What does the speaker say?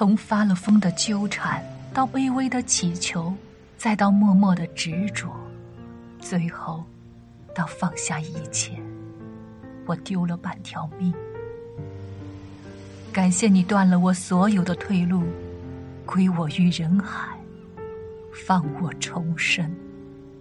从发了疯的纠缠，到卑微的乞求，再到默默的执着，最后到放下一切。我丢了半条命。感谢你断了我所有的退路，归我于人海，放我重生。